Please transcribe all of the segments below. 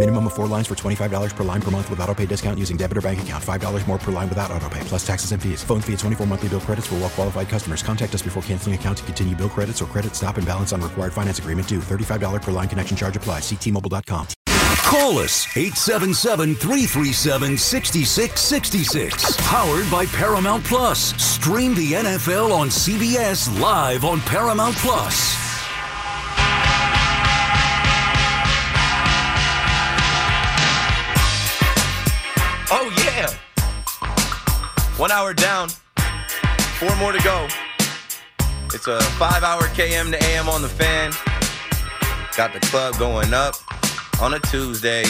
Minimum of four lines for $25 per line per month with auto pay discount using debit or bank account. $5 more per line without auto pay, plus taxes and fees. Phone fee at 24 monthly bill credits for well qualified customers. Contact us before canceling account to continue bill credits or credit stop and balance on required finance agreement due. $35 per line connection charge applies. Ctmobile.com. Call us 877 337 6666. Powered by Paramount Plus. Stream the NFL on CBS live on Paramount Plus. One hour down, four more to go. It's a five hour KM to AM on the fan. Got the club going up on a Tuesday.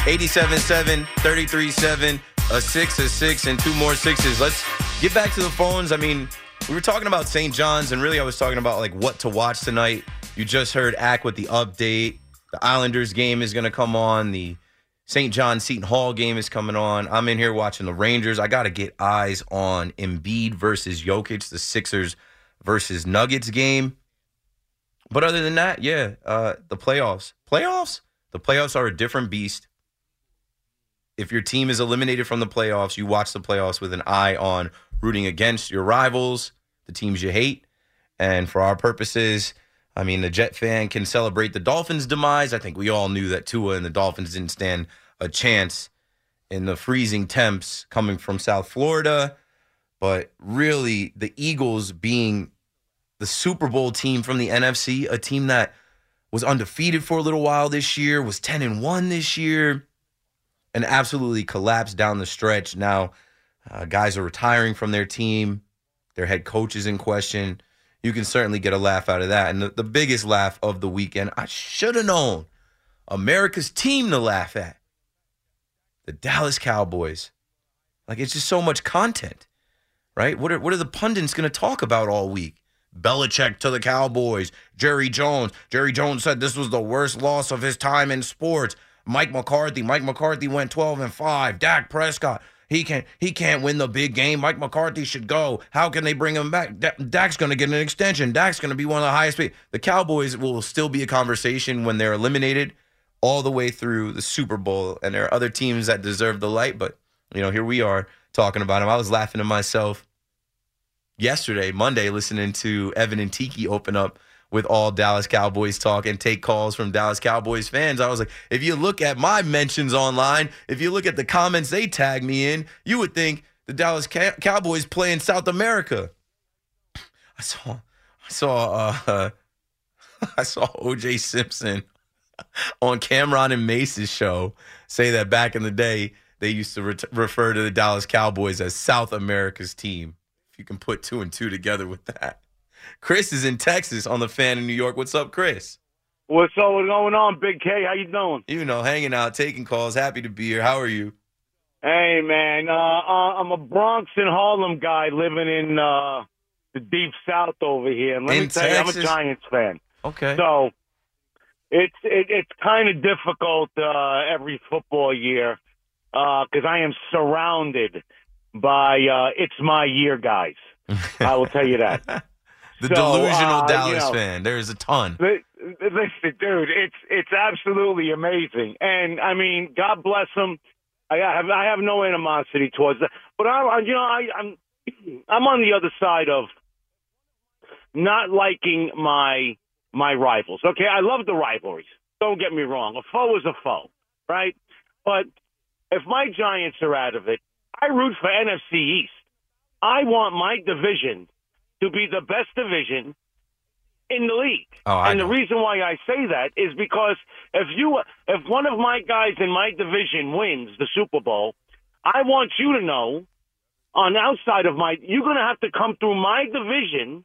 87.7, 33.7, a six, a six, and two more sixes. Let's get back to the phones. I mean, we were talking about St. John's, and really I was talking about like what to watch tonight. You just heard Ack with the update. The Islanders game is going to come on. The St. John Seton Hall game is coming on. I'm in here watching the Rangers. I got to get eyes on Embiid versus Jokic, the Sixers versus Nuggets game. But other than that, yeah, uh, the playoffs. Playoffs? The playoffs are a different beast. If your team is eliminated from the playoffs, you watch the playoffs with an eye on rooting against your rivals, the teams you hate. And for our purposes, I mean, the Jet fan can celebrate the Dolphins' demise. I think we all knew that Tua and the Dolphins didn't stand a chance in the freezing temps coming from South Florida. But really, the Eagles being the Super Bowl team from the NFC, a team that was undefeated for a little while this year, was 10 and 1 this year, and absolutely collapsed down the stretch. Now, uh, guys are retiring from their team, their head coach is in question you can certainly get a laugh out of that. And the, the biggest laugh of the weekend, I should have known America's team to laugh at the Dallas Cowboys. Like, it's just so much content, right? What are, what are the pundits going to talk about all week? Belichick to the Cowboys, Jerry Jones. Jerry Jones said this was the worst loss of his time in sports. Mike McCarthy. Mike McCarthy went 12 and 5. Dak Prescott. He can't he can't win the big game. Mike McCarthy should go. How can they bring him back? D- Dak's going to get an extension. Dak's going to be one of the highest paid. The Cowboys will still be a conversation when they're eliminated all the way through the Super Bowl. And there are other teams that deserve the light, but you know, here we are talking about him. I was laughing to myself yesterday, Monday, listening to Evan and Tiki open up with all Dallas Cowboys talk and take calls from Dallas Cowboys fans. I was like, if you look at my mentions online, if you look at the comments they tag me in, you would think the Dallas Cow- Cowboys play in South America. I saw, I saw, uh, I saw OJ Simpson on Cameron and Mace's show say that back in the day they used to re- refer to the Dallas Cowboys as South America's team. If you can put two and two together with that. Chris is in Texas on the fan in New York. What's up, Chris? What's all going on, Big K? How you doing? You know, hanging out, taking calls. Happy to be here. How are you? Hey, man. Uh, uh, I'm a Bronx and Harlem guy living in uh, the deep South over here. And let In me tell you, I'm a Giants fan. Okay. So it's it, it's kind of difficult uh, every football year because I am surrounded by uh, it's my year guys. I will tell you that. the So, delusional uh, Dallas you know, fan. There's a ton. Li- Listen, dude, it's it's absolutely amazing, and I mean, God bless them. I have I have no animosity towards that, but I you know, I, I'm I'm on the other side of not liking my my rivals. Okay, I love the rivalries. Don't get me wrong. A foe is a foe, right? But if my Giants are out of it, I root for NFC East. I want my division to be the best division in the league. Oh, and know. the reason why I say that is because if you if one of my guys in my division wins the Super Bowl, I want you to know on outside of my you're going to have to come through my division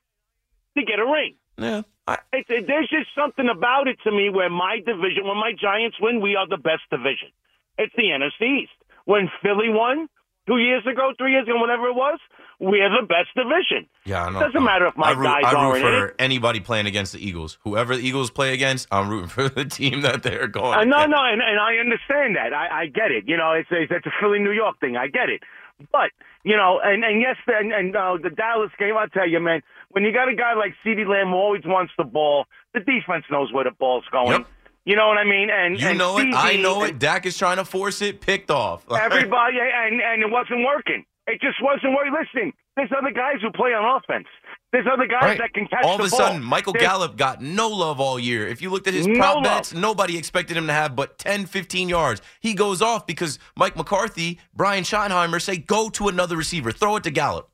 to get a ring. Yeah. I, it, there's just something about it to me where my division, when my Giants win, we are the best division. It's the NFC East. When Philly won two years ago, three years ago, whatever it was, we're the best division. yeah, I know. Doesn't matter if my I root, guys I root for it. anybody playing against the Eagles. Whoever the Eagles play against, I'm rooting for the team that they're going. Uh, no, against. no, and, and I understand that. I, I get it. You know, it's a, it's a Philly New York thing. I get it. But you know, and and yes, and, and uh, the Dallas game. I'll tell you, man. When you got a guy like CeeDee Lamb who always wants the ball, the defense knows where the ball's going. Yep. You know what I mean? And You and know it. I know it. Dak is trying to force it. Picked off. Everybody, and and it wasn't working. It just wasn't working. Listen, there's other guys who play on offense. There's other guys Right. that can catch the ball. all of a ball. sudden, Michael There's- Gallup got no love all year. If you looked at his No prop bets, nobody expected him to have but 10, 15 yards. He goes off because Mike McCarthy, Brian Schottenheimer say, go to another receiver. Throw it to Gallup.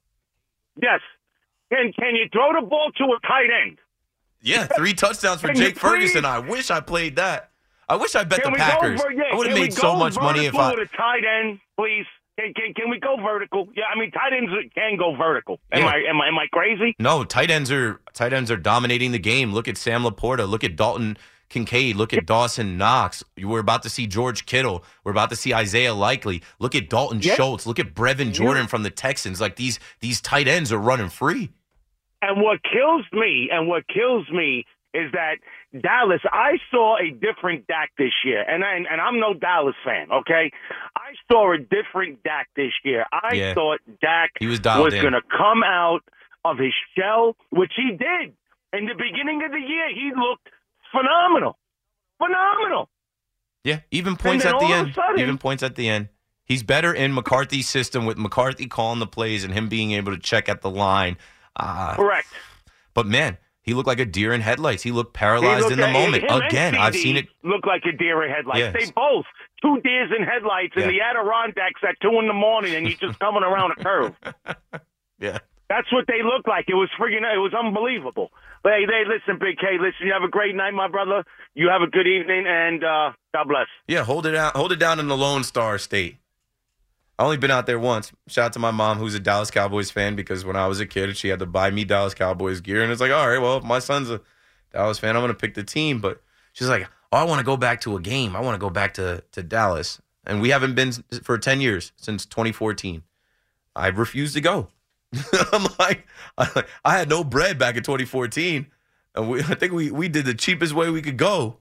Yes. Can can you throw the ball to a tight end? Yeah, three touchdowns for Jake Ferguson. I wish I played that. I wish I bet Can the Packers. Go, yeah, I would have made so much money if I. with a tight end, please. Can, can, can we go vertical? Yeah, I mean tight ends can go vertical. Am Yeah. I am I am I crazy? No, tight ends are tight ends are dominating the game. Look at Sam LaPorta. Look at Dalton Kincaid. Look at Dawson Knox. We're about to see George Kittle. We're about to see Isaiah Likely. Look at Dalton Yeah. Schultz. Look at Brevin Jordan from the Texans. Like these these tight ends are running free. And what kills me, and what kills me is that Dallas. I saw a different Dak this year, and I, and I'm no Dallas fan. Okay, I saw a different Dak this year. I Yeah. thought Dak He was in. going to come out of his shell, which he did. In the beginning of the year, he looked phenomenal, phenomenal. Yeah, even points at the all of a end. sudden- even points at the end. He's better in McCarthy's system with McCarthy calling the plays and him being able to check at the line. Uh, Correct. but man, he looked like a deer in headlights. He looked He paralyzed looked in the at- moment. Again, I've seen it. Look like a deer in headlights. Yes. They both two deers in headlights in the Adirondacks at two in the morning, and you're just coming around a curve. Yeah. That's what they look like. It was friggin' it was unbelievable. But hey, they listen, Big K. Listen, you have a great night, my brother. You have a good evening, and uh, God bless. Yeah, hold it out. Hold it down in the Lone Star State. I only been out there once. Shout out to my mom, who's a Dallas Cowboys fan, because when I was a kid, she had to buy me Dallas Cowboys gear, and it's like, all right, well, if my son's a Dallas fan, I'm gonna pick the team. But she's like, oh, I want to go back to a game. I want to go back to to Dallas, and we haven't been for ten years since 2014. I refused to go. I'm like, I, I had no bread back in 2014, and we, I think we we did the cheapest way we could go.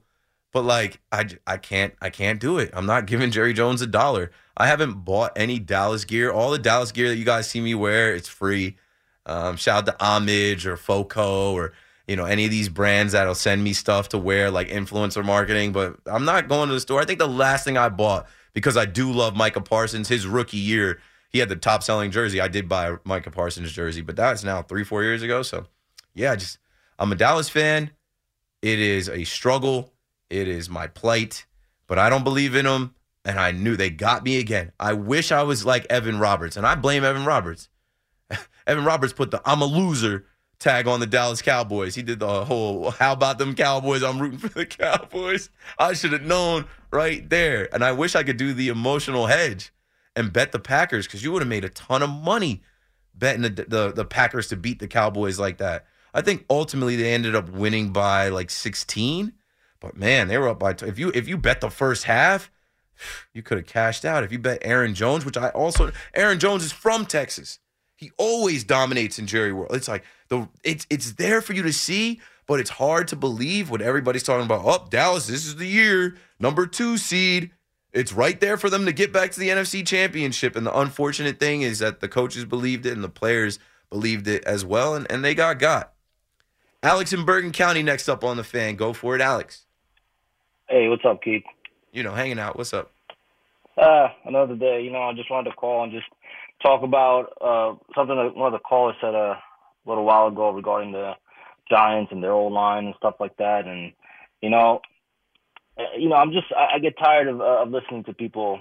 But like, I, I can't I can't do it. I'm not giving Jerry Jones a dollar. I haven't bought any Dallas gear. All the Dallas gear that you guys see me wear, it's free. Um, shout out to Homage or Foco or you know any of these brands that'll send me stuff to wear like influencer marketing. But I'm not going to the store. I think the last thing I bought because I do love Micah Parsons. His rookie year, he had the top selling jersey. I did buy Micah Parsons jersey, but that's now three four years ago. So yeah, just I'm a Dallas fan. It is a struggle. It is my plight, but I don't believe in them. And I knew they got me again. I wish I was like Evan Roberts, and I blame Evan Roberts. Evan Roberts put the I'm a loser tag on the Dallas Cowboys. He did the whole how about them Cowboys? I'm rooting for the Cowboys. I should have known right there. And I wish I could do the emotional hedge and bet the Packers because you would have made a ton of money betting the, the the Packers to beat the Cowboys like that. I think ultimately they ended up winning by like 16, but man, they were up by. T- if you if you bet the first half, you could have cashed out. If you bet Aaron Jones, which I also Aaron Jones is from Texas, he always dominates in Jerry World. It's like the it's it's there for you to see, but it's hard to believe when everybody's talking about. Oh, Dallas, this is the year, number two seed. It's right there for them to get back to the NFC Championship. And the unfortunate thing is that the coaches believed it and the players believed it as well, and, and they got got. Alex in Bergen County next up on the fan. Go for it, Alex. Hey, what's up, Keith? You know, hanging out. What's up? Uh, another day. You know, I just wanted to call and just talk about uh something that one of the callers said a little while ago regarding the Giants and their old line and stuff like that. And you know, uh, you know, I'm just I, I get tired of uh, of listening to people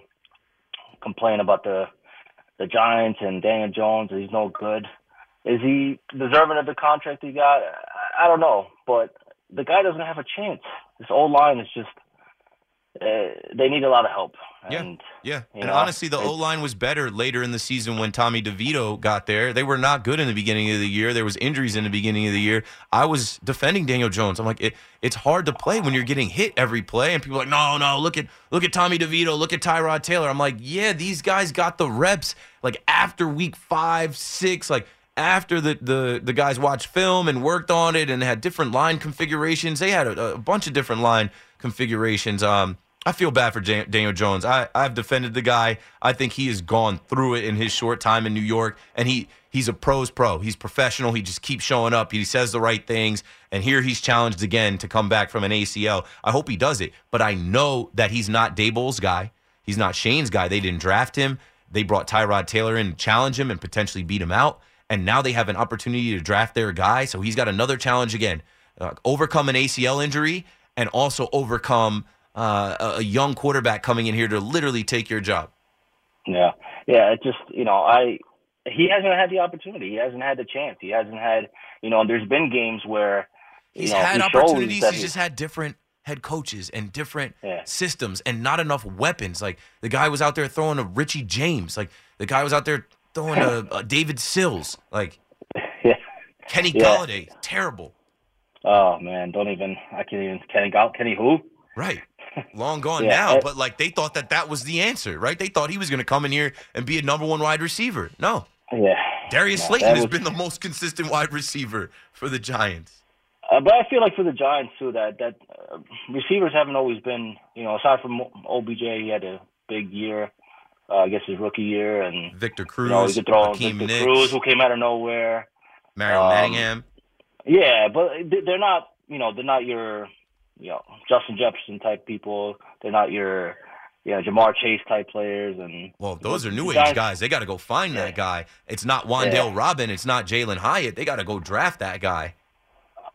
complain about the the Giants and Daniel Jones. He's no good. Is he deserving of the contract he got? I don't know, but the guy doesn't have a chance. This old line is just they need a lot of help. And, Yeah, you and know, honestly, the O line was better later in the season when Tommy DeVito got there. They were not good in the beginning of the year. There was injuries in the beginning of the year. I was defending Daniel Jones. I'm like, it, it's hard to play when you're getting hit every play, and people are like, no, no, look at look at Tommy DeVito, look at Tyrod Taylor. I'm like, yeah, these guys got the reps like after week five, six, like after the the the guys watched film and worked on it and had different line configurations. They had a, a bunch of different line configurations. Um, I feel bad for Daniel Jones. I, I've defended the guy. I think he has gone through it in his short time in New York, and he he's a pro's pro. He's professional. He just keeps showing up. He says the right things, and here he's challenged again to come back from an ACL. I hope he does it, but I know that he's not Daboll's guy. He's not Shane's guy. They didn't draft him. They brought Tyrod Taylor in to challenge him and potentially beat him out, and now they have an opportunity to draft their guy. So he's got another challenge again: uh, overcome an ACL injury and also overcome uh, a- young quarterback coming in here to literally take your job. Yeah, yeah. It just you know, I he hasn't had the opportunity. He hasn't had the chance. He hasn't had you know. There's been games where He's you know, had he opportunities. He's he- just had different head coaches and different Yeah. systems and not enough weapons. Like the guy was out there throwing a Richie James. Like the guy was out there throwing a, a David Sills. Like yeah. Kenny Yeah. Galladay. Terrible. Oh man, don't even. I can't even. Kenny Gall, Kenny who? Right. Long gone Yeah, now, I- but like they thought that that was the answer, right? They thought he was going to come in here and be a number one wide receiver. No. Yeah. Darius No, Slayton has was- been the most consistent wide receiver for the Giants. Uh, but I feel like for the Giants too, that that uh, receivers haven't always been, you know, aside from OBJ, he had a big year. Uh, I guess his rookie year, and Victor Cruz, you could throw Victor Cruz, who came out of nowhere. Mario um, Manningham. Yeah, but they're not, you know, they're not your, you know, Justin Jefferson type people. They're not your, you know, Ja'Marr Chase type players. And Well, those are new age guys. They got to go find that guy. It's not Wandale Robin. It's not Jalin Hyatt. They got to go draft that guy.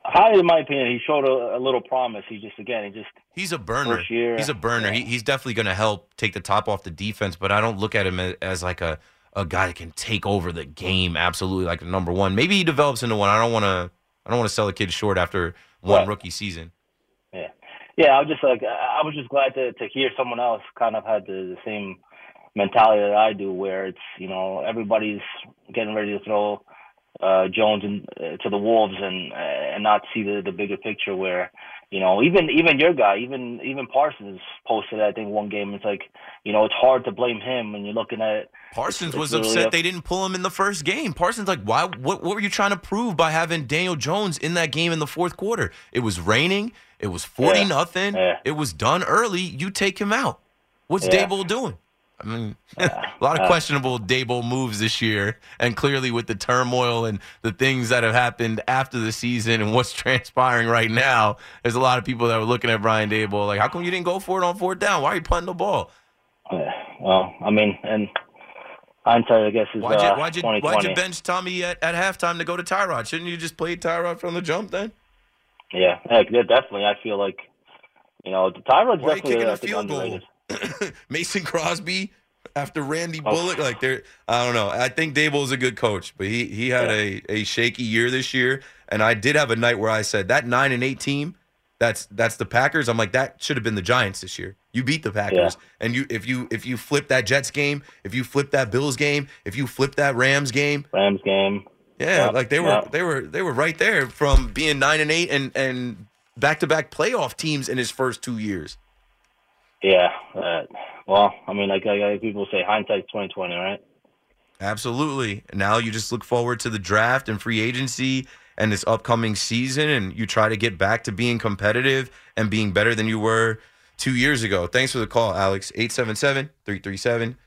Hyatt, in my opinion, he showed a, a little promise. He just, again, he just He's a burner. Year. He's a burner. He, he's definitely going to help take the top off the defense, but I don't look at him as, as like a, a guy that can take over the game absolutely like a number one. Maybe he develops into one. I don't want to. I don't want to sell a kid short after one Right. rookie season. Yeah. I was just like, I was just glad to to hear someone else kind of had the, the same mentality that I do, where it's you know everybody's getting ready to throw uh, Jones in, uh, to the wolves and uh, and not see the the bigger picture. Where you know even even your guy, even even Parsons posted I think one game. It's like you know it's hard to blame him when you're looking at. Parsons was upset a- they didn't pull him in the first game. Parsons like, why? What, what were you trying to prove by having Daniel Jones in that game in the fourth quarter? It was raining. It was forty Yeah. nothing. Yeah. It was done early. You take him out. What's Yeah. Daboll doing? I mean, a lot of Uh, questionable Daboll moves this year, and clearly with the turmoil and the things that have happened after the season and what's transpiring right now, there's a lot of people that were looking at Brian Daboll like, how come you didn't go for it on fourth down? Why are you punting the ball? Yeah, well, I mean, and hindsight, I guess, is Why'd you, uh, why'd you, why'd you bench Tommy at, at halftime to go to Tyrod? Shouldn't you just play Tyrod from the jump then? Yeah, heck, yeah, definitely. I feel like, you know, Tyrod's Why are you definitely kicking I a think, field goal? Mason Crosby after Randy Oh. Bullock, like they're I don't know. I think Daboll's a good coach, but he he had a, a shaky year this year, and I did have a night where I said that nine and eight team, that's that's the Packers. I'm like that should have been the Giants this year. You beat the Packers, and you if you if you flip that Jets game, if you flip that Bills game, if you flip that Rams game, Rams game. yeah, Yeah, like they were yeah. they were they were right there from being nine and eight and and back to back playoff teams in his first two years. Yeah. Uh, well, I mean, like, like, like people say, hindsight's twenty twenty, right? Absolutely. Now you just look forward to the draft and free agency and this upcoming season, and you try to get back to being competitive and being better than you were two years ago. Thanks for the call, Alex. 877 337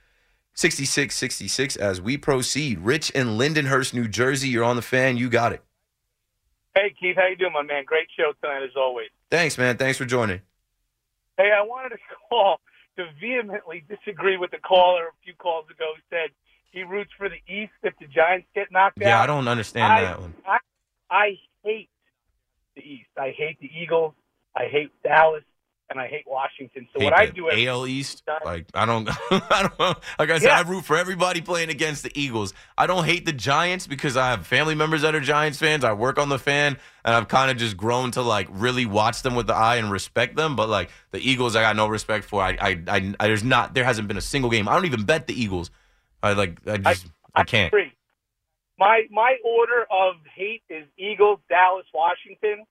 6666 as we proceed. Rich in Lindenhurst, New Jersey. You're on the fan. You got it. Hey Keith, how you doing, my man? Great show tonight as always. Thanks, man. Thanks for joining. Hey, I wanted to call to vehemently disagree with the caller a few calls ago who said he roots for the East if the Giants get knocked out. Yeah, I don't understand I, that one. I, I hate the East. I hate the Eagles. I hate Dallas. And I hate Washington. So Hate what I do every AL East, like I don't, I don't. Like I said, I root for everybody playing against the Eagles. I don't hate the Giants because I have family members that are Giants fans. I work on the fan, and I've kind of just grown to like really watch them with the eye and respect them. But like the Eagles, I got no respect for. I, I, I, I there's not, there hasn't been a single game. I don't even bet the Eagles. I like, I just, I, can't. agree. My my order of hate is Eagles, Dallas, Washington.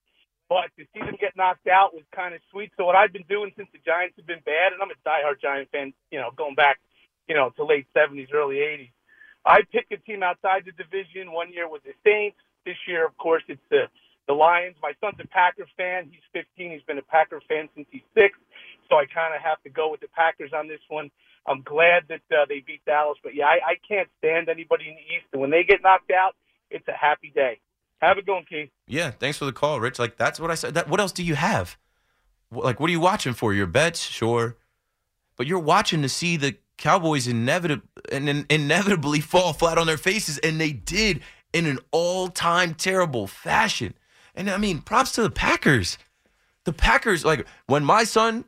But to see them get knocked out was kind of sweet. So what I've been doing since the Giants have been bad, and I'm a diehard Giant fan, you know, going back, you know, to late '70s, early '80s. I picked a team outside the division. One year was the Saints. This year, of course, it's the the Lions. My son's a Packer fan. He's 15. He's been a Packer fan since he's six. So I kind of have to go with the Packers on this one. I'm glad that uh, they beat Dallas, but yeah, I, I can't stand anybody in the East. And when they get knocked out, it's a happy day. Have a good one, Keith. Yeah, thanks for the call, Rich. Like that's what I said. That what else do you have? Like what are you watching for? Your bets, sure, but you're watching to see the Cowboys inevitably and in- inevitably fall flat on their faces, and they did in an all-time terrible fashion. And I mean, props to the Packers. The Packers, like when my son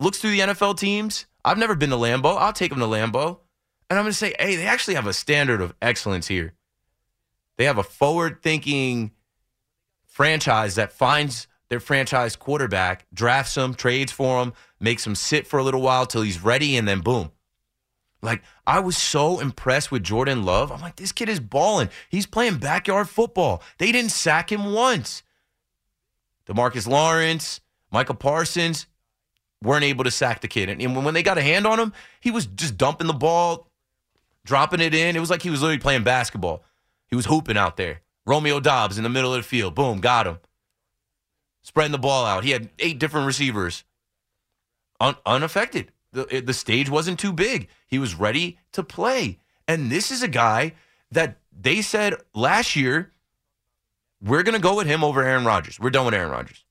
looks through the NFL teams, I've never been to Lambeau. I'll take him to Lambeau, and I'm to say, hey, they actually have a standard of excellence here. They have a forward thinking franchise that finds their franchise quarterback, drafts him, trades for him, makes him sit for a little while till he's ready, and then boom. Like, I was so impressed with Jordan Love. I'm like, this kid is balling. He's playing backyard football. They didn't sack him once. DeMarcus Lawrence, Michael Parsons weren't able to sack the kid. And when they got a hand on him, he was just dumping the ball, dropping it in. It was like he was literally playing basketball. He was hooping out there. Romeo Doubs in the middle of the field. Boom, got him. Spreading the ball out. He had eight different receivers. Un- unaffected. The, the stage wasn't too big. He was ready to play. And this is a guy that they said last year, we're going to go with him over Aaron Rodgers. We're done with Aaron Rodgers.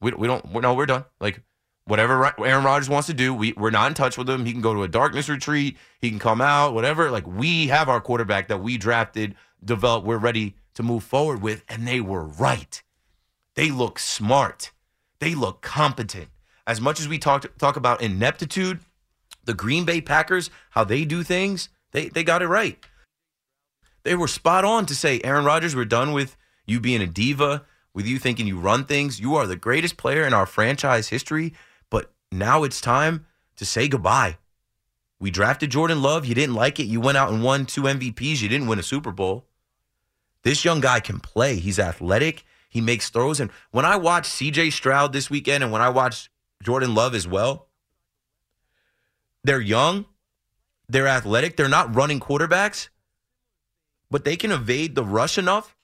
We, we don't, we're, no, we're done. Like, whatever Aaron Rodgers wants to do, we, we're not in touch with him. He can go to a darkness retreat. He can come out, whatever. Like, we have our quarterback that we drafted, developed, we're ready to move forward with. And they were right. They look smart. They look competent. As much as we talk, talk about ineptitude, the Green Bay Packers, how they do things, they, they got it right. They were spot on to say, Aaron Rodgers, we're done with you being a diva, with you thinking you run things. You are the greatest player in our franchise history, but now it's time to say goodbye. We drafted Jordan Love. You didn't like it. You went out and won two MVPs. You didn't win a Super Bowl. This young guy can play. He's athletic. He makes throws. And when I watched CJ Stroud this weekend and when I watched Jordan Love as well, they're young, they're athletic, they're not running quarterbacks, but they can evade the rush enough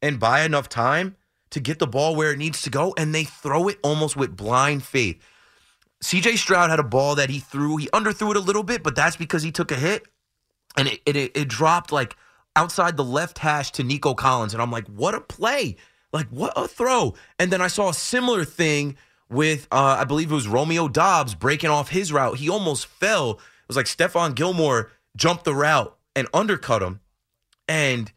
and buy enough time to get the ball where it needs to go, and they throw it almost with blind faith. CJ Stroud had a ball that he threw. He underthrew it a little bit, but that's because he took a hit and it, it, it dropped like outside the left hash to Nico Collins. And I'm like, what a play. Like, what a throw. And then I saw a similar thing with, uh, I believe it was Romeo Doubs breaking off his route. He almost fell. It was like Stephon Gilmore jumped the route and undercut him and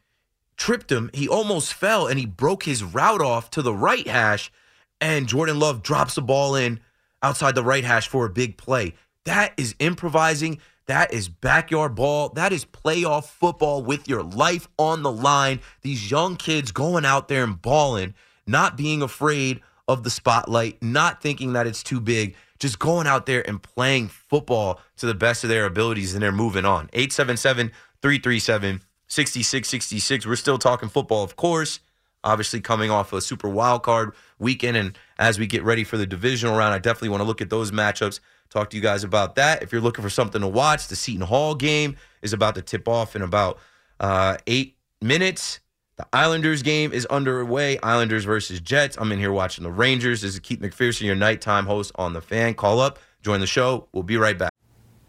tripped him. He almost fell and he broke his route off to the right hash. And Jordan Love drops the ball in outside the right hash for a big play. That is improvising. That is backyard ball. That is playoff football with your life on the line. These young kids going out there and balling, not being afraid of the spotlight, not thinking that it's too big, just going out there and playing football to the best of their abilities and they're moving on. 877 337 6666. We're still talking football, of course. Obviously, coming off a super wild card weekend. And as we get ready for the divisional round, I definitely want to look at those matchups, talk to you guys about that. If you're looking for something to watch, the Seton Hall game is about to tip off in about uh, eight minutes. The Islanders game is underway. Islanders versus Jets. I'm in here watching the Rangers. This is Keith McPherson, your nighttime host on the fan. Call up, join the show. We'll be right back.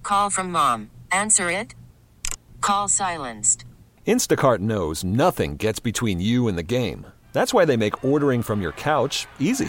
Call from mom. Answer it. Call silenced. Instacart knows nothing gets between you and the game. That's why they make ordering from your couch easy.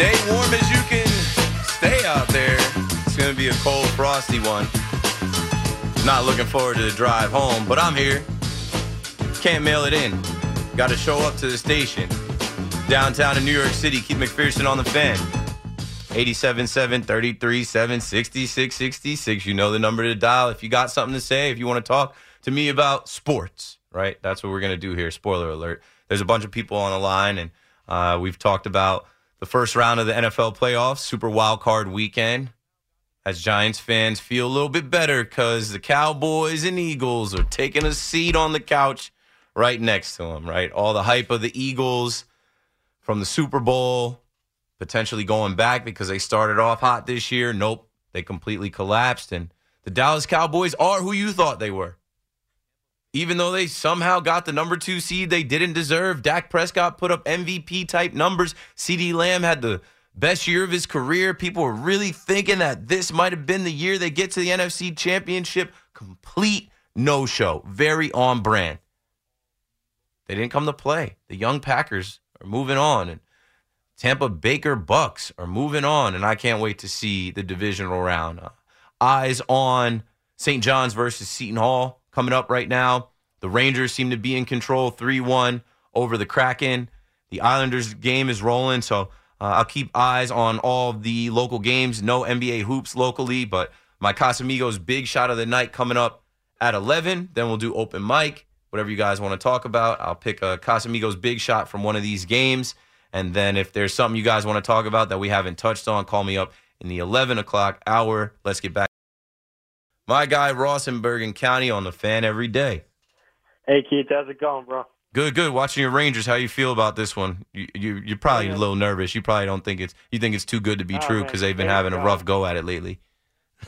Stay warm as you can stay out there. It's to be a cold, frosty one. Not looking forward to the drive home, but I'm here. Can't mail it in. Got to show up to the station. Downtown in New York City, Keith McPherson on the fan. 877 337 6666. You know the number to dial if you got something to say, if you want to talk to me about sports, right? That's what we're going to do here. Spoiler alert. There's a bunch of people on the line, and uh, we've talked about the first round of the NFL playoffs, Super Wild Card weekend. As Giants fans feel a little bit better because the Cowboys and Eagles are taking a seat on the couch right next to them, right? All the hype of the Eagles from the Super Bowl potentially going back because they started off hot this year. Nope, they completely collapsed. And the Dallas Cowboys are who you thought they were. Even though they somehow got the number two seed they didn't deserve, Dak Prescott put up MVP type numbers. CeeDee Lamb had the best year of his career. People were really thinking that this might have been the year they get to the NFC Championship. Complete no show. Very on brand. They didn't come to play. The young Packers are moving on. And Tampa Baker Bucks are moving on. And I can't wait to see the divisional round. Uh, eyes on St. John's versus Seton Hall coming up right now. The Rangers seem to be in control 3 1 over the Kraken. The Islanders game is rolling. So uh, I'll keep eyes on all the local games. No NBA hoops locally, but my Casamigos big shot of the night coming up at 11. Then we'll do open mic, whatever you guys want to talk about. I'll pick a Casamigos big shot from one of these games. And then if there's something you guys want to talk about that we haven't touched on, call me up in the 11 o'clock hour. Let's get back. My guy, Ross in Bergen County on the fan every day. Hey, Keith, how's it going, bro? Good, good. Watching your Rangers, how you feel about this one? You, you you're probably a little nervous. You probably don't think it's you think it's too good to be Oh, true because they've been having you a rough go at it lately.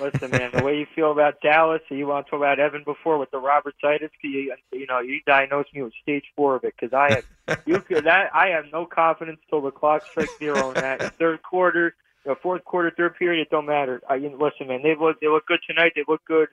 Listen, man, the way you feel about Dallas, you want to talk about Evan before with the Robertitis, 'cause you, you know, you diagnosed me with stage four of it because I have, you that I have no confidence till the clock strikes zero in that third quarter, know, fourth quarter, third period. It don't matter. I, know, listen, man, they look they look good tonight. They look good.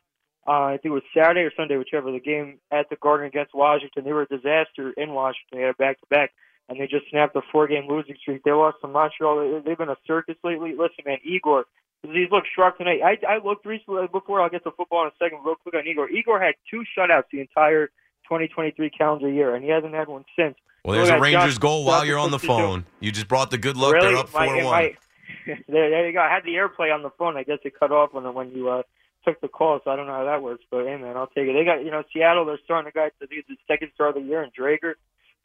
Uh, I think it was Saturday or Sunday, whichever the game at the Garden against Washington. They were a disaster in Washington. They had a back to back, and they just snapped a four game losing streak. They lost to Montreal. They- They've been a circus lately. Listen, man, Igor. He's looked sharp tonight. I, I looked recently before I'll get to football in a second. Real quick on Igor. Igor had two shutouts the entire 2023 calendar year, and he hasn't had one since. Well, there's a Rangers Josh- goal while you're on the phone. You just brought the good luck. Really? They're up four one. there, there you go. I had the airplay on the phone. I guess it cut off when when you uh, took the call, so I don't know how that works. But hey, man, I'll take it. They got you know Seattle. They're starting a guy to do the second star of the year, and Drager.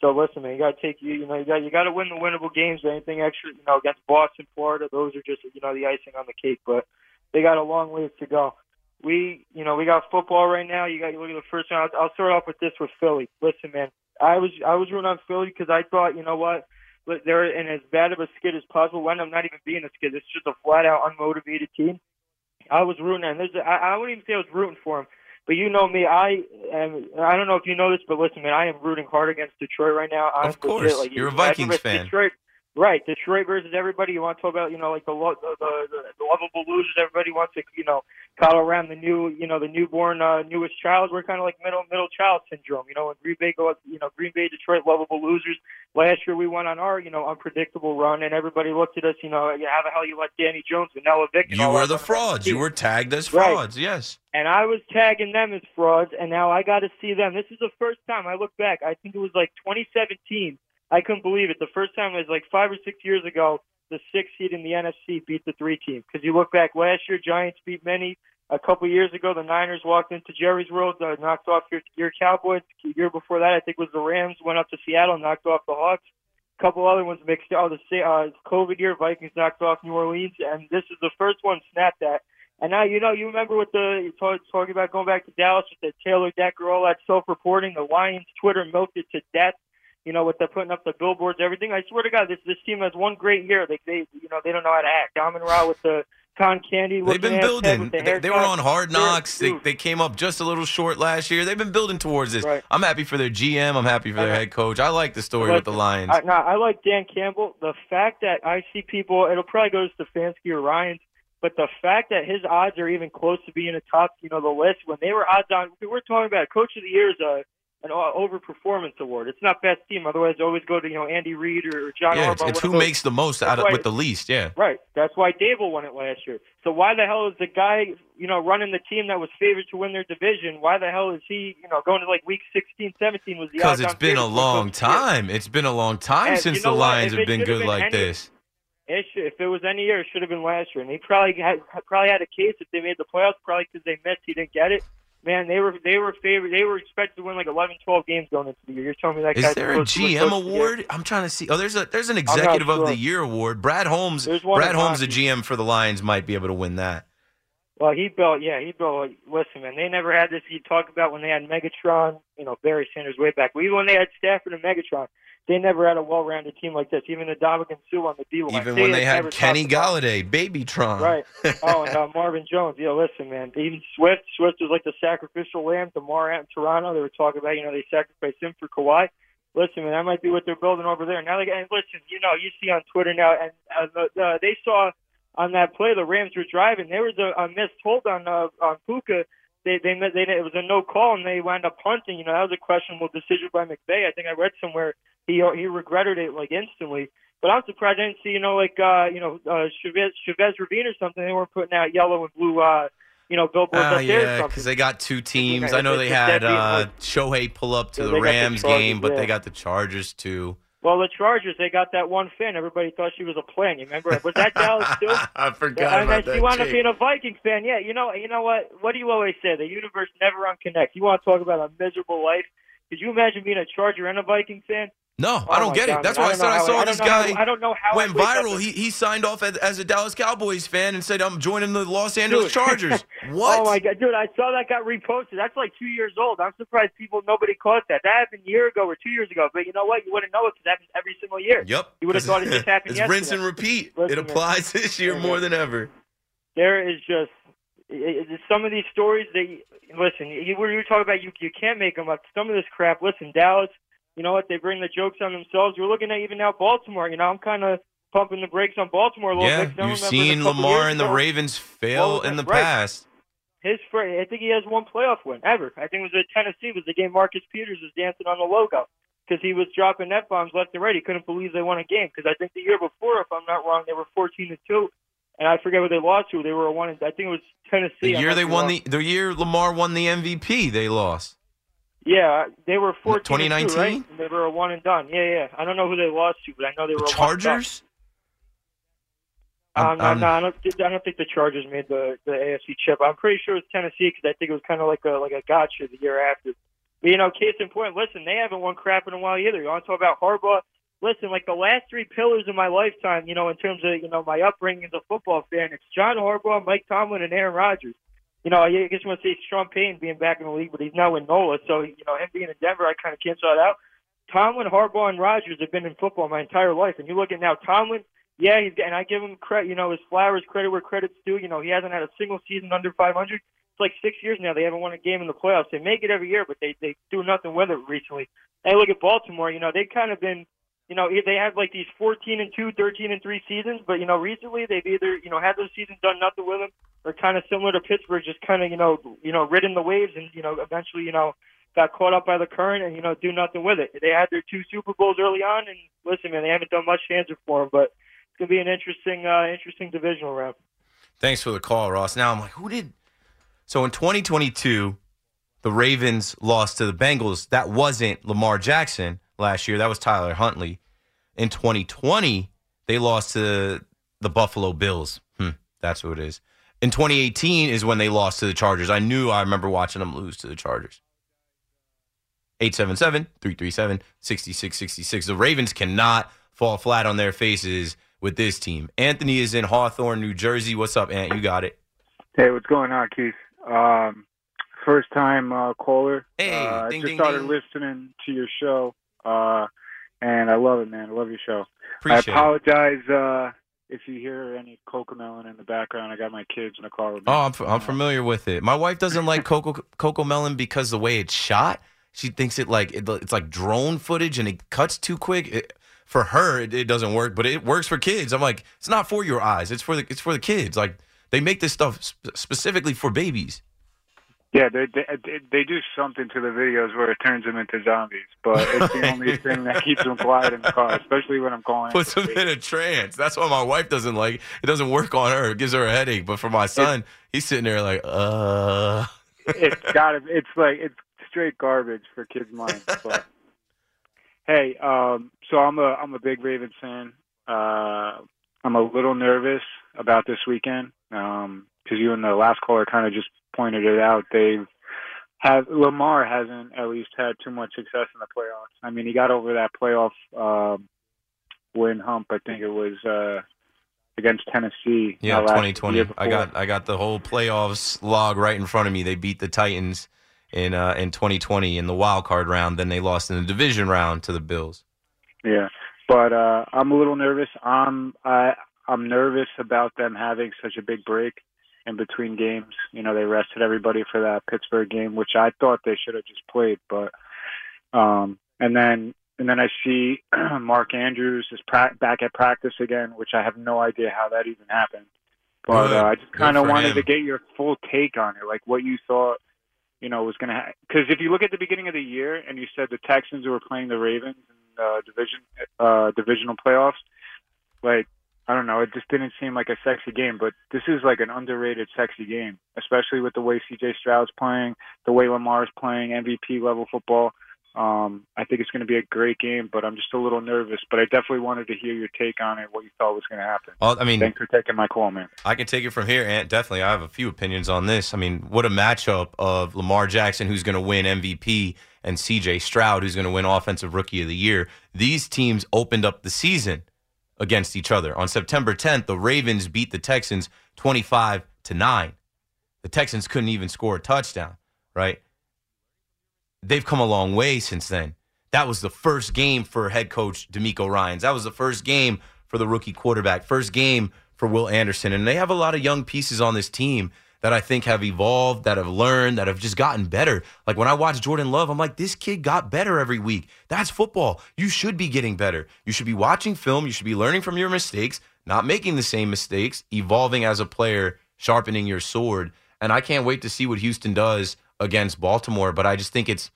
So listen, man, you got to take you. You know, you got you got to win the winnable games. Anything extra, you know, against Boston, Florida, those are just you know the icing on the cake. But they got a long ways to go. We, you know, we got football right now. You got you look at the first round. I'll, I'll start off with this with Philly. Listen, man, I was I was rooting on Philly because I thought, you know what, they're in as bad of a skid as possible. When I'm not even being a skid, it's just a flat out unmotivated team. I was rooting, and there's a, I, I wouldn't even say I was rooting for them, but you know me, I am. I don't know if you know this, but listen, man, I am rooting hard against Detroit right now. Of course, like, you're a Vikings fan. Detroit, right? Detroit versus everybody. You want to talk about, you know, like the lo- the the, the, the lovable losers. Everybody wants to, you know, call around the new, you know, the newborn, uh, newest child. We're kind of like middle middle child syndrome. You know, when Green Bay go, you know, Green Bay, Detroit, lovable losers. Last year we went on our, you know, unpredictable run, and everybody looked at us, you know, how the hell you let Danny Jones, and Vanilla Vick, and You were the frauds. You were tagged as Right. frauds. Yes. and I was tagging them as frauds, and now I got to see them. This is the first time I look back. I think it was like 2017. I couldn't believe it. The first time was like five or six years ago. The six seed in the NFC beat the three team. Because you look back last year, Giants beat many. A couple years ago, the Niners walked into Jerry's World, uh, knocked off your your Cowboys. The year before that, I think was the Rams went up to Seattle, knocked off the Hawks. A couple other ones mixed. Oh, the uh, COVID year, Vikings knocked off New Orleans, and this is the first one snapped at. And now you know you remember what the talk, talking about going back to Dallas with the Taylor Decker, all that self-reporting. The Lions Twitter milked it to death. You know, with the putting up the billboards, everything. I swear to God, this this team has one great year. They they you know they don't know how to act. Amon Ra with the con candy. They've been looking ass head building. the They, they were on hard knocks. They, they came up just a little short last year. They've been building towards this. Right. I'm happy for their GM. I'm happy for their head coach. I like the story Like, with the Lions. I, no, I like Dan Campbell. The fact that I see people, it'll probably go to Stefanski or Ryans, but the fact that his odds are even close to being a top, you know, the list when they were odds on. We're talking about Coach of the Year is a an overperformance award. It's not best team. Otherwise, always go to you know Andy Reid or John yeah, Harbaugh. it's, it's who those. makes the most out of Right. with the least. Yeah. Right. That's why Daboll won it last year. So why the hell is the guy, you know, running the team that was favored to win their division? Why the hell is he, you know, going to like week 16, 17 was the Because it's been a long time. It's been a long time And since you know the? Lions have been good been like any- this. It should, if it was any year, it should have been last year. And he probably had probably had a case if they made the playoffs, probably because they missed. He didn't get it. Man, they were they were favored. They were expected to win like 11, 12 games going into the year. You're telling me that Is guy's there a supposed to win GM Coach of the Year? award? I'm trying to see. Oh, there's a there's an executive of the year award. Brad Holmes. Brad Holmes, the. GM for the Lions, might be able to win that. Well, he built, yeah, he built. Listen, man, they never had this. You talk about when they had Megatron, you know, Barry Sanders way back. Even when they had Stafford and Megatron, they never had a well-rounded team like this. Even the Ndamukong Suh on the D line. Even when they had Kenny Golladay, Babytron. Right. Oh, and uh, Marvin Jones. Yeah, listen, man. Even Swift. Swift was like the sacrificial lamb to Morant in Toronto. They were talking about, you know, they sacrificed him for Kawhi. Listen, man, that might be what they're building over there. Now, they, and listen, you know, you see on Twitter now, and uh, the, the, they saw on that play the Rams were driving. There was a, a missed hold on uh, on Puka. They, they they it was a no call and they wound up punting. You know that was a questionable decision by McVay. I think I read somewhere he he regretted it like instantly. But I'm surprised I didn't see you know like uh you know uh Chavez Chavez Ravine or something. They weren't putting out yellow and blue uh you know billboards Ah, up there. yeah, because they got two teams. I know they had uh, Shohei pull up to Yeah, the the Rams Chargers, game, but yeah. they got the Chargers too. Well, the Chargers, they got that one fan. Everybody thought she was a plan. You remember? It? Was that Dallas too? I forgot and about then that. she wound up being a Vikings fan. Yeah, you know, you know what? What do you always say? The universe never unconnects. You want to talk about a miserable life? Could you imagine being a Charger and a Viking fan? No, Oh I don't get God, it. That's man. why I, don't said I saw I this don't know how- guy I don't know how went I viral. He he signed off as, as a Dallas Cowboys fan and said, "I'm joining the Los Angeles Dude. Chargers." Oh what? Oh my god, dude! I saw that got reposted. That's like two years old. I'm surprised people nobody caught that. That happened a year ago or two years ago. But you know what? You wouldn't know it because it happens every single year. Yep. You would have thought it just happened it's yesterday. rinse and repeat. Listen, it applies this year more than ever. there is just some of these stories that listen. You were you were talking about you you can't make them up. Some of this crap. Listen, Dallas. You know what? They bring the jokes on themselves. We're looking at even now Baltimore. You know, I'm kind of pumping the brakes on Baltimore a little Yeah, bit. I you've seen Lamar and the ago, Ravens fail Well, in the right. past. His fir- I think he has one playoff win ever. I think it was at Tennessee. It was the game Marcus Peters was dancing on the logo because he was dropping f bombs left and right. He couldn't believe they won a game because I think the year before, if I'm not wrong, they were 14 to two, and I forget what they lost to. They were a one. I think it was Tennessee. The year they won wrong. the the year Lamar won the MVP, they lost. Yeah, they were 14 and two, 2019? right? They were a one and done. Yeah, yeah. I don't know who they lost to, but I know they The were a one and done. Chargers. Um, I'm- no, no, I don't, I don't think the Chargers made the the AFC chip. I'm pretty sure it was Tennessee because I think it was kind of like a like a gotcha the year after. But you know, case in point, listen, they haven't won crap in a while either. You want to talk about Harbaugh? Listen, like the last three pillars of my lifetime, you know, in terms of you know my upbringing as a football fan, it's John Harbaugh, Mike Tomlin, and Aaron Rodgers. You know, I guess you want to say Sean Payton being back in the league, but he's now in NOLA, so you know him being in Denver, I kind of cancel that out. Tomlin, Harbaugh, and Rodgers have been in football my entire life, and you look at now Tomlin. Yeah, he's and I give him credit. You know, his flowers, credit where credit's due. You know, he hasn't had a single season under 500. It's like six years now. They haven't won a game in the playoffs. They make it every year, but they they do nothing with it recently. And look at Baltimore. You know, they've kind of been you know, they have like these 14 and 2, 13 and 3 seasons, but you know, recently they've either, you know, had those seasons done nothing with them or kind of similar to Pittsburgh, just kind of, you know, you know, ridden the waves and, you know, eventually, you know, got caught up by the current and, you know, do nothing with it. They had their two Super Bowls early on and listen, man, they haven't done much to answer for them, but it's to be an interesting, uh, interesting divisional round. Thanks for the call, Ross. Now I'm like, who did? So in 2022, the Ravens lost to the Bengals. That wasn't Lamar Jackson last year. That was Tyler Huntley. In 2020, they lost to the Buffalo Bills. Hmm, that's who it is. In 2018 is when they lost to the Chargers. I knew I remember watching them lose to the Chargers. 877 337 6666. The Ravens cannot fall flat on their faces with this team. Anthony is in Hawthorne, New Jersey. What's up, Ant? You got it. Hey, what's going on, Keith? Um, first time uh, caller. Hey, uh, ding, I just ding, started ding. listening to your show, uh, and I love it, man. I love your show. Appreciate. I apologize uh, if you hear any cocomelon in the background. I got my kids in the car with me. Oh, I'm, f- I'm uh, familiar with it. My wife doesn't like Coco Coco Melon because the way it's shot. She thinks it like it, it's like drone footage and it cuts too quick. It, for her, it, it doesn't work, but it works for kids. I'm like, it's not for your eyes. It's for the it's for the kids. Like they make this stuff sp- specifically for babies. Yeah, they, they they do something to the videos where it turns them into zombies, but it's the only thing that keeps them quiet in the car, especially when I'm calling. Puts them in a trance. That's why my wife doesn't like. It doesn't work on her. It gives her a headache. But for my son, he's sitting there like, uh. it's got It's like it's straight garbage for kids' minds. But hey, um, so I'm a I'm a big Ravens fan. Uh, I'm a little nervous about this weekend because you and the last caller kind of just pointed it out. They've have Lamar hasn't at least had too much success in the playoffs. I mean, he got over that playoff um, win hump. I think it was uh, against Tennessee. Yeah, uh, last- the 2020. I got I got the whole playoffs log right in front of me. They beat the Titans in uh, in 2020 in the wild card round. Then they lost in the division round to the Bills. Yeah, but uh, I'm a little nervous. I'm I, I'm nervous about them having such a big break in between games. You know, they rested everybody for that Pittsburgh game, which I thought they should have just played. But um, and then and then I see Mark Andrews is pra- back at practice again, which I have no idea how that even happened. But Good. uh, I just kind of wanted him. to get your full take on it, like what you thought you know, was going to because if you look at the beginning of the year and you said the Texans were playing the Ravens in uh, division uh, divisional playoffs, like I don't know, it just didn't seem like a sexy game. But this is like an underrated sexy game, especially with the way C.J. Stroud's playing, the way Lamar's playing MVP level football. Um, I think it's going to be a great game, but I'm just a little nervous. But I definitely wanted to hear your take on it, what you thought was going to happen. Well, I mean, Thanks for taking my call, man. I can take it from here, and definitely, I have a few opinions on this. I mean, what a matchup of Lamar Jackson, who's going to win MVP, and C.J. Stroud, who's going to win Offensive Rookie of the Year. These teams opened up the season against each other. On September 10th, the Ravens beat the Texans 25 to nine. The Texans couldn't even score a touchdown, right? They've come a long way since then. That was the first game for head coach DeMeco Ryans. That was the first game for the rookie quarterback, first game for Will Anderson. And they have a lot of young pieces on this team that I think have evolved, that have learned, that have just gotten better. Like when I watch Jordan Love, I'm like, this kid got better every week. That's football. You should be getting better. You should be watching film. You should be learning from your mistakes, not making the same mistakes, evolving as a player, sharpening your sword. And I can't wait to see what Houston does against Baltimore. But I just think it's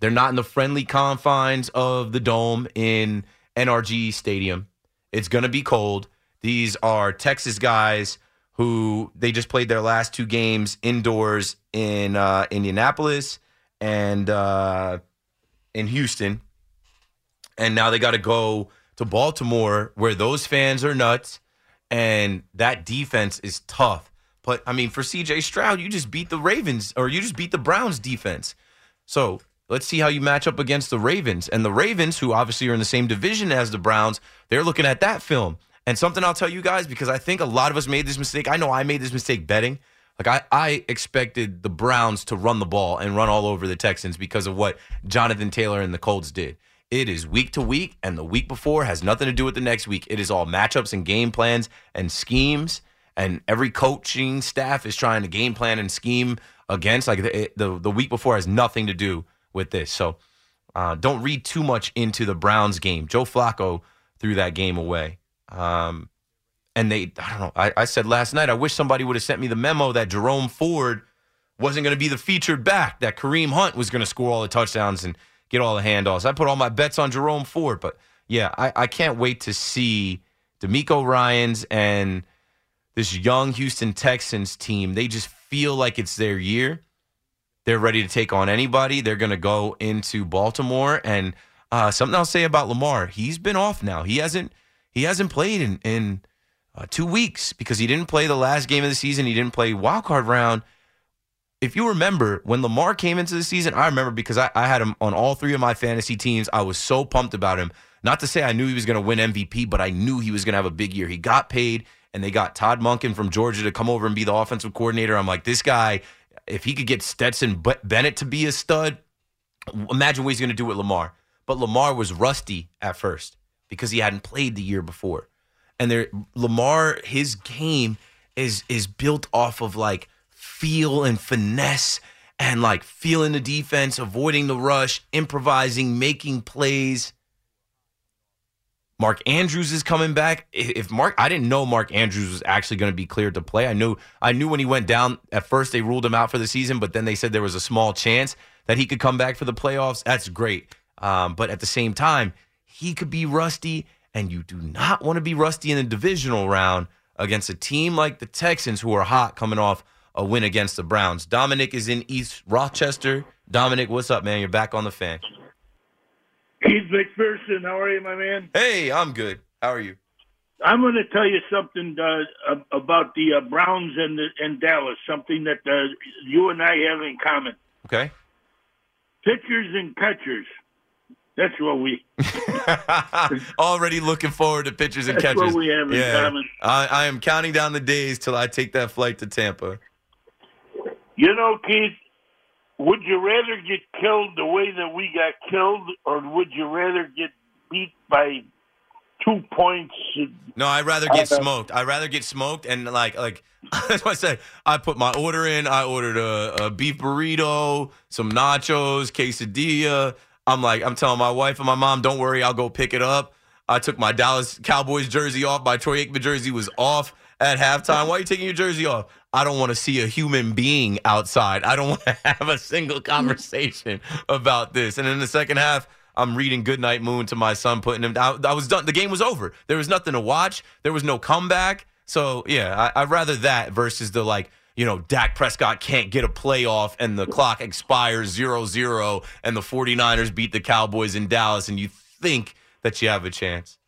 they're not in the friendly confines of the dome in NRG Stadium. It's going to be cold. These are Texas guys who they just played their last two games indoors in uh, Indianapolis and uh, in Houston, and now they got to go to Baltimore where those fans are nuts and that defense is tough. But I mean, for CJ Stroud, you just beat the Ravens or you just beat the Browns defense. So Let's see how you match up against the Ravens. And the Ravens, who obviously are in the same division as the Browns, they're looking at that film. And something I'll tell you guys, because I think a lot of us made this mistake. I know I made this mistake betting. Like I, I expected the Browns to run the ball and run all over the Texans because of what Jonathan Taylor and the Colts did. It is week to week, and the week before has nothing to do with the next week. It is all matchups and game plans and schemes, and every coaching staff is trying to game plan and scheme against. Like the the, the week before has nothing to do with this. So uh, don't read too much into the Browns game. Joe Flacco threw that game away. Um, and they, I don't know, I, I said last night, I wish somebody would have sent me the memo that Jerome Ford wasn't going to be the featured back, that Kareem Hunt was going to score all the touchdowns and get all the handoffs. I put all my bets on Jerome Ford, but yeah, I, I can't wait to see DeMeco Ryans and this young Houston Texans team. They just feel like it's their year. They're ready to take on anybody. They're going to go into Baltimore. And uh, something I'll say about Lamar, he's been off now. He hasn't he hasn't played in in uh, two weeks because he didn't play the last game of the season. He didn't play wild card round. If you remember when Lamar came into the season, I remember because I, I had him on all three of my fantasy teams. I was so pumped about him. Not to say I knew he was going to win MVP, but I knew he was going to have a big year. He got paid, and they got Todd Monken from Georgia to come over and be the offensive coordinator. I'm like, this guy, if he could get Stetson Bennett to be a stud, imagine what he's going to do with Lamar. But Lamar was rusty at first because he hadn't played the year before. And there Lamar his game is is built off of like feel and finesse and like feeling the defense, avoiding the rush, improvising, making plays. Mark Andrews is coming back. If Mark, I didn't know Mark Andrews was actually going to be cleared to play. I knew, I knew when he went down. At first, they ruled him out for the season, but then they said there was a small chance that he could come back for the playoffs. That's great. Um, but at the same time, he could be rusty, and you do not want to be rusty in the divisional round against a team like the Texans, who are hot coming off a win against the Browns. Dominic is in East Rochester. Dominic, what's up, man? You're back on the fan. Keith McPherson, how are you, my man? Hey, I'm good. How are you? I'm going to tell you something uh, about the uh, Browns and the, and Dallas. Something that uh, you and I have in common. Okay. Pitchers and catchers. That's what we. Already looking forward to pitchers and That's catchers. what we have in yeah. common. I, I am counting down the days till I take that flight to Tampa. You know, Keith, would you rather get killed the way that we got killed, or would you rather get beat by two points? No, I'd rather get Uh, smoked. I'd rather get smoked and like like that's what I said. I put my order in. I ordered a, a beef burrito, some nachos, quesadilla. I'm like, I'm telling my wife and my mom, don't worry, I'll go pick it up. I took my Dallas Cowboys jersey off. My Troy Aikman jersey was off at halftime. Why are you taking your jersey off? I don't want to see a human being outside. I don't want to have a single conversation about this. And in the second half, I'm reading Goodnight Moon to my son, putting him down. I was done. The game was over. There was nothing to watch. There was no comeback. So yeah, I, I'd rather that versus the like, you know, Dak Prescott can't get a playoff and the clock expires 0-0 and the 49ers beat the Cowboys in Dallas and you think that you have a chance.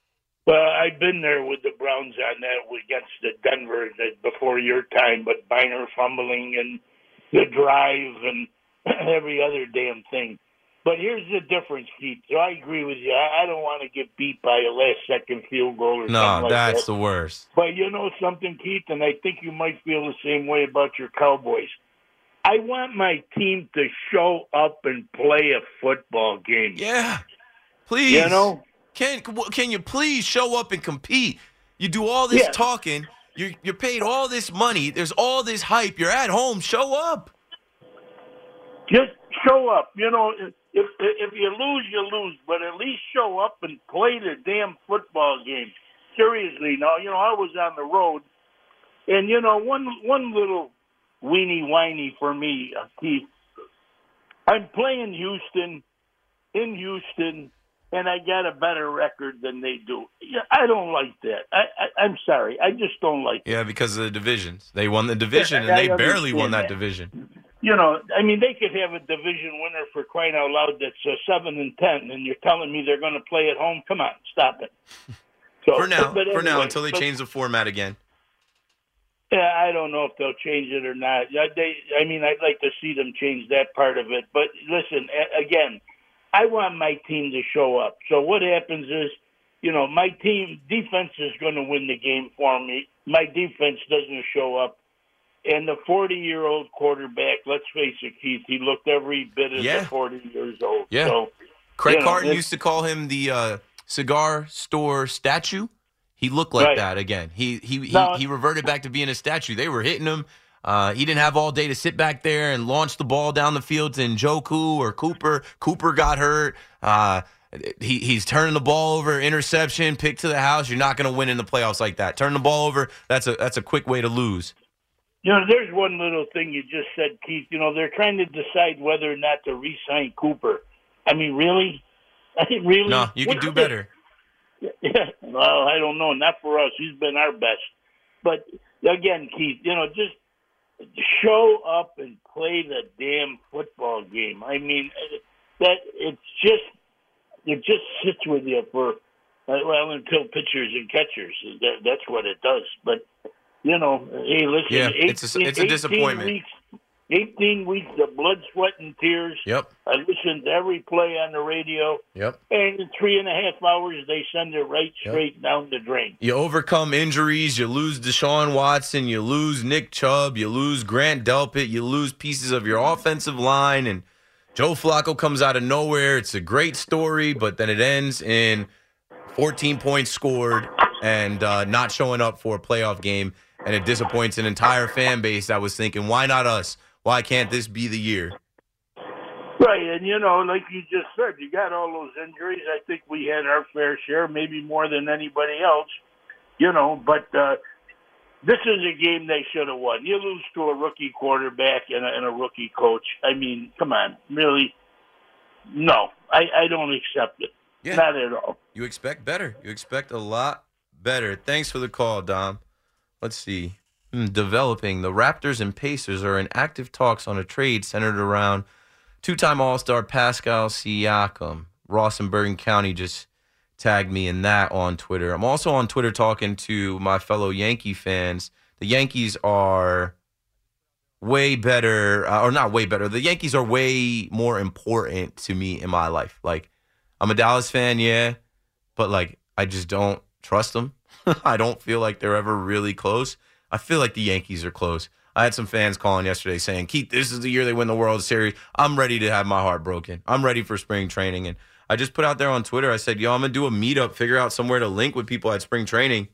Well, I've been there with the Browns on that against the Denver before your time, but Byner fumbling and the drive and every other damn thing. But here's the difference, Keith. So I agree with you. I, I don't want to get beat by a last second field goal or No, something like that's that. the worst. But you know something, Keith, and I think you might feel the same way about your Cowboys. I want my team to show up and play a football game. Yeah. Please. You know? Can can you please show up and compete? You do all this Yeah. talking. You're you're paid all this money. There's all this hype. You're at home. Show up. Just show up. You know, if if you lose, you lose, but at least show up and play the damn football game. Seriously, now you know I was on the road, and you know one one little weenie whiny for me, uh, Keith. I'm playing Houston in Houston, and I got a better record than they do. Yeah, I don't like that. I, I I'm sorry, I just don't like. Yeah, because of the divisions. They won the division Yeah, and I they barely won that that. division. you know, I mean, they could have a division winner for crying out loud that's uh, seven and ten, and you're telling me they're going to play at home? Come on, stop it. So, For now, but for now until they so- change the format again. Yeah, I don't know if they'll change it or not. Yeah, They, I mean, I'd like to see them change that part of it. But listen, again, I want my team to show up. So what happens is, you know, my team defense is going to win the game for me. My defense doesn't show up. And the 40 year old quarterback, let's face it, Keith, he looked every bit of Yeah. 40 years old. Yeah. So, Craig you know, Carton used to call him the uh, cigar store statue. He looked like Right. that again. He he he, No. he reverted back to being a statue. They were hitting him. Uh, he didn't have all day to sit back there and launch the ball down the field to Njoku or Cooper. Cooper got hurt. Uh, he he's turning the ball over, interception, pick to the house. You're not going to win in the playoffs like that. Turn the ball over. That's a that's a quick way to lose. You know, there's one little thing you just said, Keith. You know, they're trying to decide whether or not to re-sign Cooper. I mean, really? I mean, really? No, you can What- do better. Yeah, well, I don't know. Not for us. He's been our best. But again, Keith, you know, just show up and play the damn football game. I mean, that it's just it just sits with you for uh, well until pitchers and catchers. That, that's what it does. But you know, hey, listen, Yeah, it's a- it's a disappointment. Weeks, Eighteen weeks of blood, sweat, and tears. Yep. I listened to every play on the radio. Yep. And in three and a half hours, they send it right Yep. straight down the drain. You overcome injuries. You lose Deshaun Watson. You lose Nick Chubb. You lose Grant Delpit. You lose pieces of your offensive line. And Joe Flacco comes out of nowhere. It's a great story, but then it ends in 14 points scored and uh, not showing up for a playoff game. And it disappoints an entire fan base that was thinking, why not us? Why can't this be the year? Right, and you know, like you just said, you got all those injuries. I think we had our fair share, maybe more than anybody else. You know, but uh, this is a game they should have won. You lose to a rookie quarterback and a, and a rookie coach. I mean, come on, really? No, I, I don't accept it. Yeah. Not at all. You expect better. You expect a lot better. Thanks for the call, Dom. Let's see. Developing. The Raptors and Pacers are in active talks on a trade centered around two time All Star Pascal Siakam. Ross and Bergen County just tagged me in that on Twitter. I'm also on Twitter talking to my fellow Yankee fans. The Yankees are way better, uh, or not way better. The Yankees are way more important to me in my life. Like, I'm a Dallas fan, yeah, but like, I just don't trust them. I don't feel like they're ever really close. I feel like the Yankees are close. I had some fans calling yesterday saying, Keith, this is the year they win the World Series. I'm ready to have my heart broken. I'm ready for spring training. And I just put out there on Twitter, I said, yo, I'm going to do a meetup, figure out somewhere to link with people at spring training.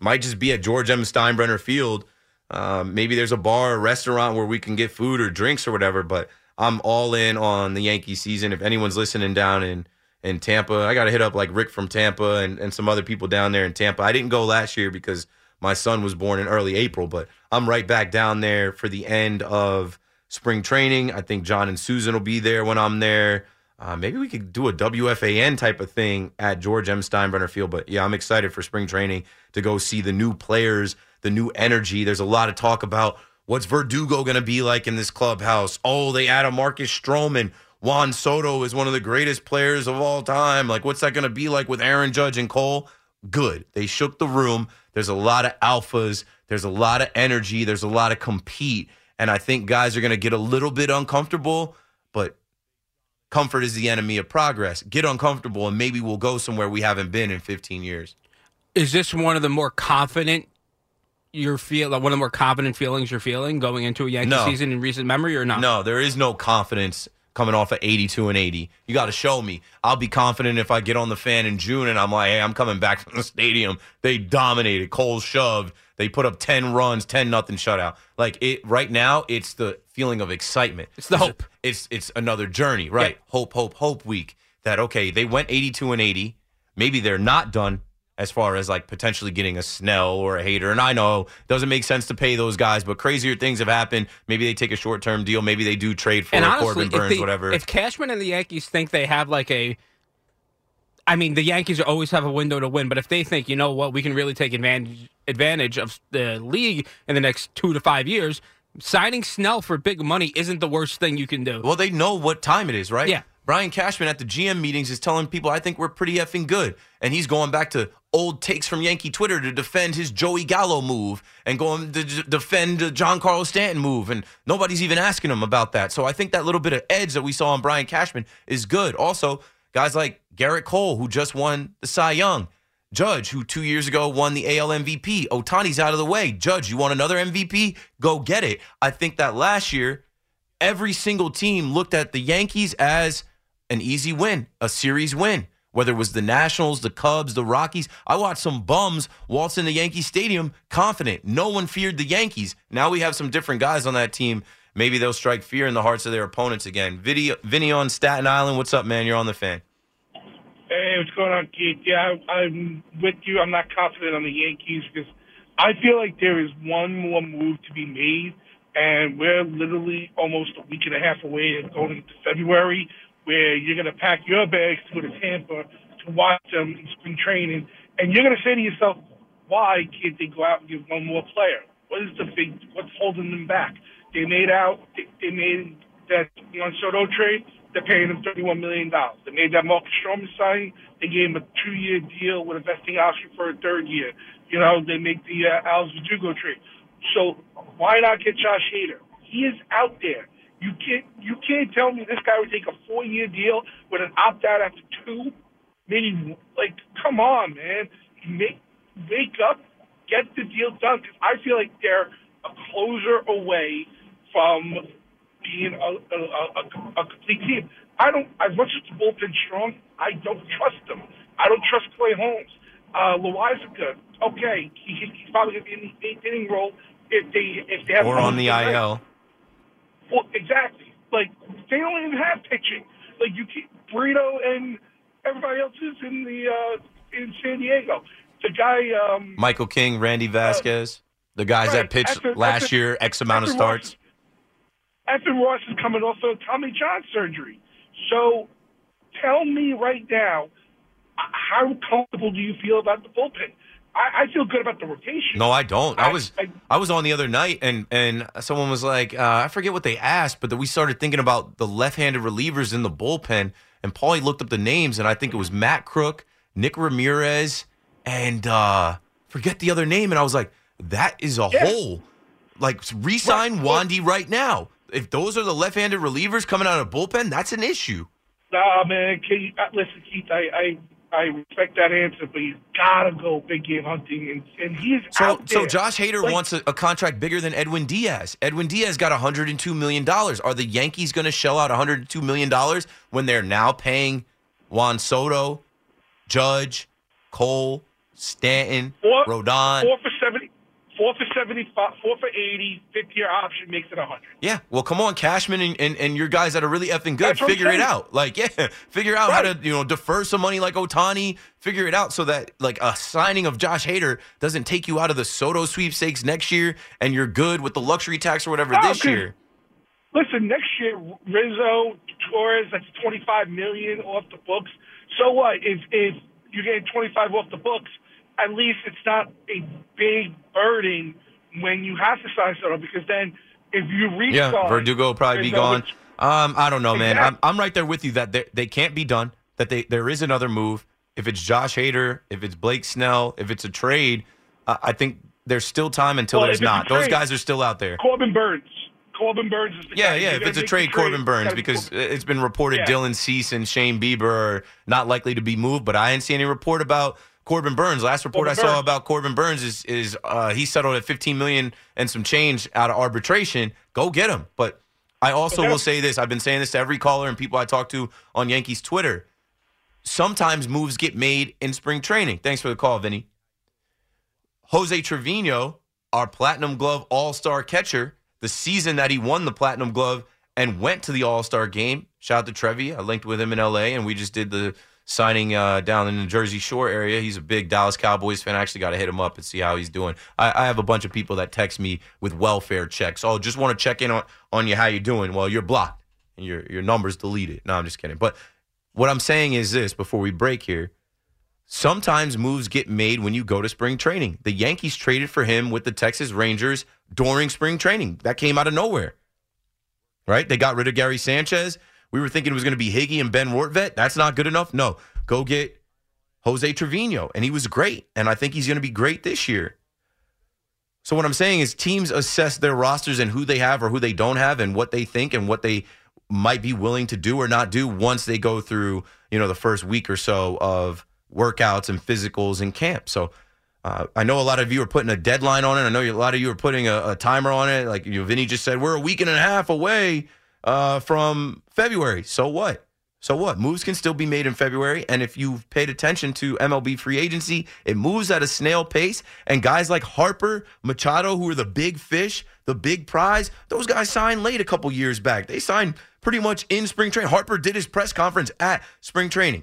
Might just be at George M. Steinbrenner Field. Um, maybe there's a bar or restaurant where we can get food or drinks or whatever, but I'm all in on the Yankee season. If anyone's listening down in, in Tampa, I got to hit up like Rick from Tampa and, and some other people down there in Tampa. I didn't go last year because my son was born in early April, but I'm right back down there for the end of spring training. I think John and Susan will be there when I'm there. Uh, maybe we could do a WFAN type of thing at George M. Steinbrenner Field. But yeah, I'm excited for spring training to go see the new players, the new energy. There's a lot of talk about what's Verdugo going to be like in this clubhouse. Oh, they add a Marcus Stroman. Juan Soto is one of the greatest players of all time. Like, what's that going to be like with Aaron Judge and Cole? Good. They shook the room. There's a lot of alphas. There's a lot of energy. There's a lot of compete. And I think guys are going to get a little bit uncomfortable, but comfort is the enemy of progress. Get uncomfortable, and maybe we'll go somewhere we haven't been in 15 years. Is this one of the more confident you're feel like one of the more confident feelings you're feeling going into a Yankee No. season in recent memory or not? No, there is no confidence coming off of 82 and 80. You got to show me. I'll be confident if I get on the fan in June and I'm like, hey, I'm coming back from the stadium. They dominated. Cole shoved. They put up 10 runs, 10 nothing shutout. Like it right now, it's the feeling of excitement. It's the hope. It's it's another journey, right? Hope, hope, hope week. That okay, they went 82 and 80. Maybe they're not done as far as like potentially getting a Snell or a Hader. And I know it doesn't make sense to pay those guys, but crazier things have happened. Maybe they take a short term deal. Maybe they do trade for honestly, Corbin Burnes, the- whatever. if Cashman and the Yankees think they have like a, I mean, the Yankees always have a window to win, but if they think, you know what, we can really take advantage advantage of the league in the next two to five years, signing Snell for big money isn't the worst thing you can do. Well, they know what time it is, right? Yeah. Brian Cashman at the GM meetings is telling people, I think we're pretty effing good. And he's going back to old takes from Yankee Twitter to defend his Joey Gallo move and going to defend the Giancarlo Stanton move, and nobody's even asking him about that. So I think that little bit of edge that we saw on Brian Cashman is good. Also, guys like Gerrit Cole, who just won the Cy Young. Judge, who two years ago won the AL MVP. Ohtani's out of the way. Judge, you want another MVP? Go get it. I think that last year, every single team looked at the Yankees as an easy win, a series win. Whether it was the Nationals, the Cubs, the Rockies, I watched some bums waltz in the Yankee Stadium confident. No one feared the Yankees. Now we have some different guys on that team. Maybe they'll strike fear in the hearts of their opponents again. Vinny, Vinny on Staten Island, what's up, man? You're on the fan. Hey, what's going on, Keith? Yeah, I, I'm with you. I'm not confident on the Yankees because I feel like there is one more move to be made, and we're literally almost a week and a half away of going into February, where you're going to pack your bags to go to Tampa to watch them in spring training, and you're going to say to yourself, why can't they go out and get one more player? What is the big? What's holding them back? They made out. They, they made that Juan Soto trade. They're paying him $31 million. They made that Marcus Stroman signing. They gave him a two-year deal with a vesting option for a third year. You know, they make the uh, Alex Verdugo trade. So why not get Josh Hader? He is out there. You can't you can't tell me this guy would take a four-year deal with an opt-out after two. Maybe like, come on, man. Make wake up, get the deal done. Because I feel like they're a closer away from being a, a, a, a complete team. I don't, as much as the bullpen's strong, I don't trust them. I don't trust Clay Holmes. Uh, Loáisiga, okay, he, he's probably going to be in the eighth inning role if they if they have Or on the. IL. Well, exactly. Like they don't even have pitching. Like you keep Burrito and everybody else is in the uh, in San Diego. The guy, um, Michael King, Randy Vasquez, the guys right. that pitched After- last after- year, X amount of Ross- starts. Evan Ross is coming off of Tommy John surgery. So tell me right now, uh, how comfortable do you feel about the bullpen? I, I feel good about the rotation. No, I don't. I I- was I- I was on the other night, and and someone was like, uh, I forget what they asked, but then we started thinking about the left-handed relievers in the bullpen, and Paulie looked up the names, and I think it was Matt Krook, Nick Ramirez, and uh, forget the other name, and I was like, that is a hole. Like, resign Wandy right now. If those are the left-handed relievers coming out of bullpen, that's an issue. Nah, man. Keith, uh, listen, Keith, I, I I respect that answer, but you gotta go big game hunting, and and he's So, out so there. Josh Hader Like, wants a, a contract bigger than Edwin Diaz. Edwin Diaz got 102 million dollars. Are the Yankees going to shell out 102 million dollars when they're now paying Juan Soto, Judge, Cole, Stanton, four, Rodon? four for four for seventy-five, four for eighty, fifth year option makes it a hundred. Yeah, well, come on, Cashman and, and, and your guys that are really effing good, That's figure it out. Like, yeah, figure out how to you know defer some money like Ohtani. Figure it out so that like a signing of Josh Hader doesn't take you out of the Soto sweepstakes next year, and you're good with the luxury tax or whatever No, this year. Listen, next year Rizzo, Torres, that's twenty-five million off the books. So what? If if you're getting twenty-five off the books, at least it's not a big burden when you have to sign Soto because then if you reach Yeah, Verdugo will probably be gone. which- Um, I don't know, man. I'm, I'm right there with you that they, they can't be done. That they there is another move. If it's Josh Hader, if it's Blake Snell, if it's a trade, uh, I think there's still time until Well, there's not. Those trade- guys are still out there. Corbin Burnes. Corbin Burnes is the Yeah, guy. yeah. If it's a trade, Corbin Burnes be because Corbin- it's been reported Yeah. Dylan Cease and Shane Bieber are not likely to be moved, but I didn't see any report about Corbin Burnes. Last report Corbin I saw Burnes. about Corbin Burnes is is uh, he settled at 15 million and some change out of arbitration. Go get him. But I also will say this: I've been saying this to every caller and people I talk to on Yankees Twitter. Sometimes moves get made in spring training. Thanks for the call, Vinny. Jose Trevino, our platinum glove all star catcher, the season that he won the platinum glove and went to the all star game. Shout out to Trevi. I linked with him in LA and we just did the signing uh, down in the Jersey Shore area. He's a big Dallas Cowboys fan. I actually got to hit him up and see how he's doing. I, I have a bunch of people that text me with welfare checks. Oh, just want to check in on, on you, how you doing? Well, you're blocked and your, your number's deleted. No, I'm just kidding. But what I'm saying is this before we break here. Sometimes moves get made when you go to spring training. The Yankees traded for him with the Texas Rangers during spring training. That came out of nowhere. Right? They got rid of Gary Sanchez. We were thinking it was going to be Higgy and Ben Rortvedt. That's not good enough. No. Go get Jose Trevino, and he was great. And I think he's going to be great this year. So what I'm saying is teams assess their rosters and who they have or who they don't have and what they think and what they might be willing to do or not do once they go through, you know, the first week or so of workouts and physicals and camp. So uh, I know a lot of you are putting a deadline on it. I know a lot of you are putting a, a timer on it. Like you know, Vinny just said, we're a week and a half away uh, from February. So what? So what? Moves can still be made in February. And if you've paid attention to MLB free agency, it moves at a snail pace. And guys like Harper, Machado, who are the big fish, the big prize, those guys signed late a couple years back. They signed pretty much in spring training. Harper did his press conference at spring training.